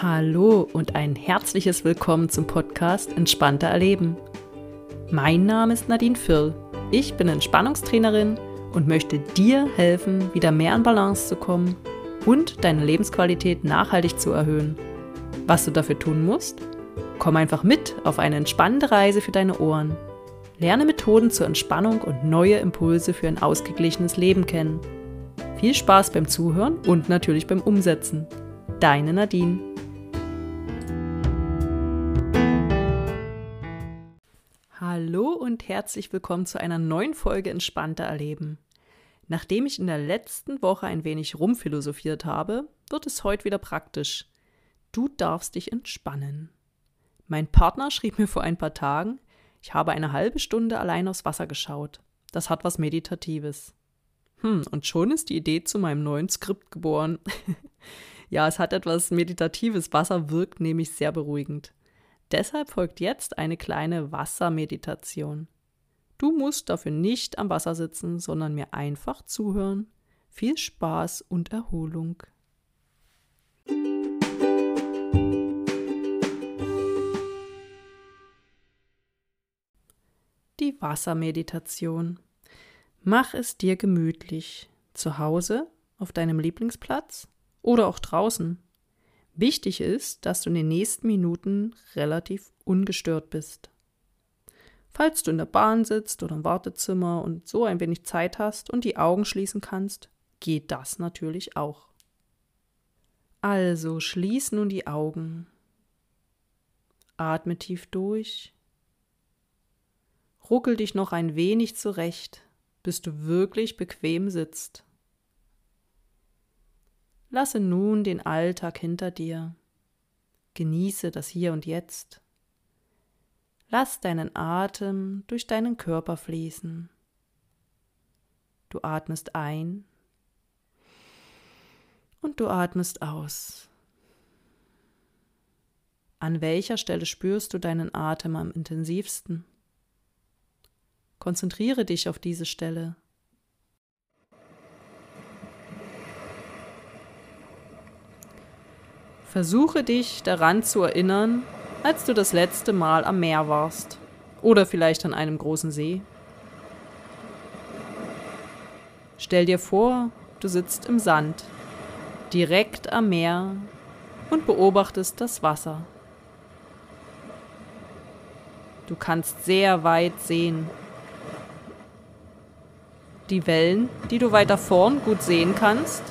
Hallo und ein herzliches Willkommen zum Podcast Entspannter Erleben. Mein Name ist Nadine Firl. Ich bin Entspannungstrainerin und möchte dir helfen, wieder mehr in Balance zu kommen und deine Lebensqualität nachhaltig zu erhöhen. Was du dafür tun musst? Komm einfach mit auf eine entspannende Reise für deine Ohren. Lerne Methoden zur Entspannung und neue Impulse für ein ausgeglichenes Leben kennen. Viel Spaß beim Zuhören und natürlich beim Umsetzen. Deine Nadine. Hallo und herzlich willkommen zu einer neuen Folge Entspannter Erleben. Nachdem ich in der letzten Woche ein wenig rumphilosophiert habe, wird es heute wieder praktisch. Du darfst dich entspannen. Mein Partner schrieb mir vor ein paar Tagen, ich habe eine halbe Stunde allein aufs Wasser geschaut. Das hat was Meditatives. Hm, und schon ist die Idee zu meinem neuen Skript geboren. ja, es hat etwas Meditatives. Wasser wirkt nämlich sehr beruhigend. Deshalb folgt jetzt eine kleine Wassermeditation. Du musst dafür nicht am Wasser sitzen, sondern mir einfach zuhören. Viel Spaß und Erholung. Die Wassermeditation. Mach es dir gemütlich, zu Hause, auf deinem Lieblingsplatz oder auch draußen. Wichtig ist, dass du in den nächsten Minuten relativ ungestört bist. Falls du in der Bahn sitzt oder im Wartezimmer und so ein wenig Zeit hast und die Augen schließen kannst, geht das natürlich auch. Also schließ nun die Augen. Atme tief durch. Ruckel dich noch ein wenig zurecht bis du wirklich bequem sitzt. Lasse nun den Alltag hinter dir. Genieße das Hier und Jetzt. Lass deinen Atem durch deinen Körper fließen. Du atmest ein und du atmest aus. An welcher Stelle spürst du deinen Atem am intensivsten? Konzentriere dich auf diese Stelle. Versuche dich daran zu erinnern, als du das letzte Mal am Meer warst oder vielleicht an einem großen See. Stell dir vor, du sitzt im Sand, direkt am Meer und beobachtest das Wasser. Du kannst sehr weit sehen die Wellen, die du weiter vorn gut sehen kannst,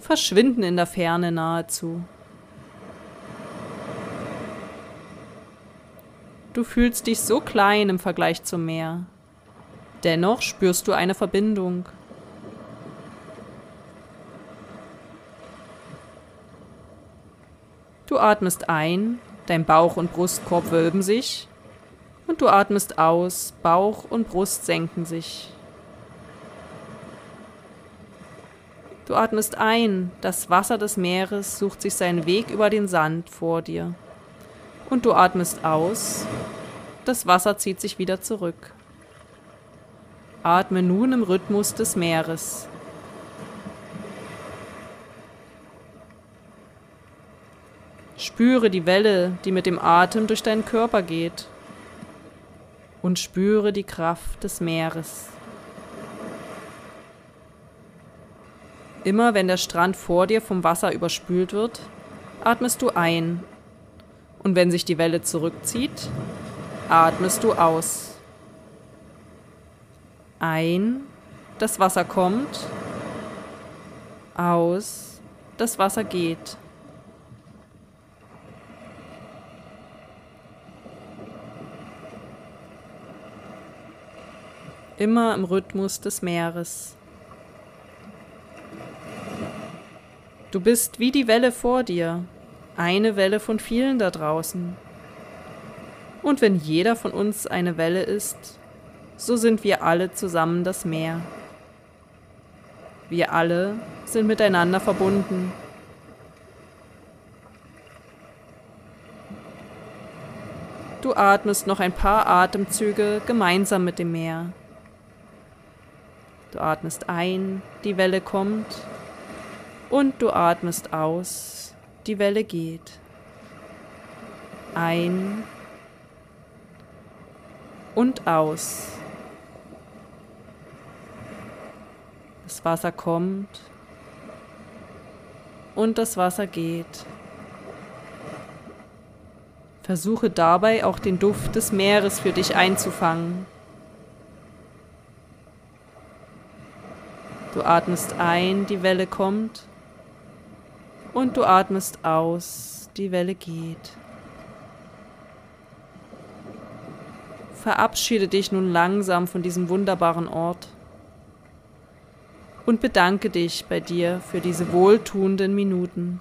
verschwinden in der Ferne nahezu. Du fühlst dich so klein im Vergleich zum Meer. Dennoch spürst du eine Verbindung. Du atmest ein, dein Bauch und Brustkorb wölben sich, und du atmest aus, Bauch und Brust senken sich. Du atmest ein, das Wasser des Meeres sucht sich seinen Weg über den Sand vor dir. Und du atmest aus, das Wasser zieht sich wieder zurück. Atme nun im Rhythmus des Meeres. Spüre die Welle, die mit dem Atem durch deinen Körper geht. Und spüre die Kraft des Meeres. Immer wenn der Strand vor dir vom Wasser überspült wird, atmest du ein. Und wenn sich die Welle zurückzieht, atmest du aus. Ein, das Wasser kommt. Aus, das Wasser geht. Immer im Rhythmus des Meeres. Du bist wie die Welle vor dir, eine Welle von vielen da draußen. Und wenn jeder von uns eine Welle ist, so sind wir alle zusammen das Meer. Wir alle sind miteinander verbunden. Du atmest noch ein paar Atemzüge gemeinsam mit dem Meer. Du atmest ein, die Welle kommt und du atmest aus, die Welle geht. Ein und aus. Das Wasser kommt und das Wasser geht. Versuche dabei auch den Duft des Meeres für dich einzufangen. Du atmest ein, die Welle kommt und du atmest aus, die Welle geht. Verabschiede dich nun langsam von diesem wunderbaren Ort und bedanke dich bei dir für diese wohltuenden Minuten.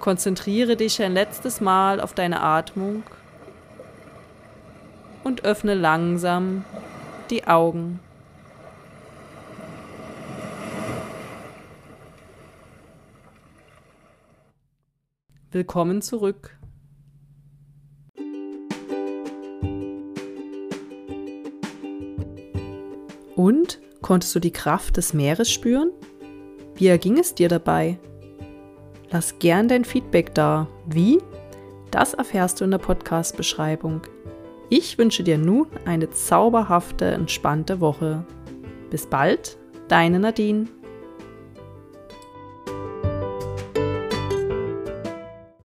Konzentriere dich ein letztes Mal auf deine Atmung und öffne langsam die Augen. Willkommen zurück. Und konntest du die Kraft des Meeres spüren? Wie erging es dir dabei? Lass gern dein Feedback da. Wie? Das erfährst du in der Podcast-Beschreibung. Ich wünsche dir nun eine zauberhafte, entspannte Woche. Bis bald, deine Nadine.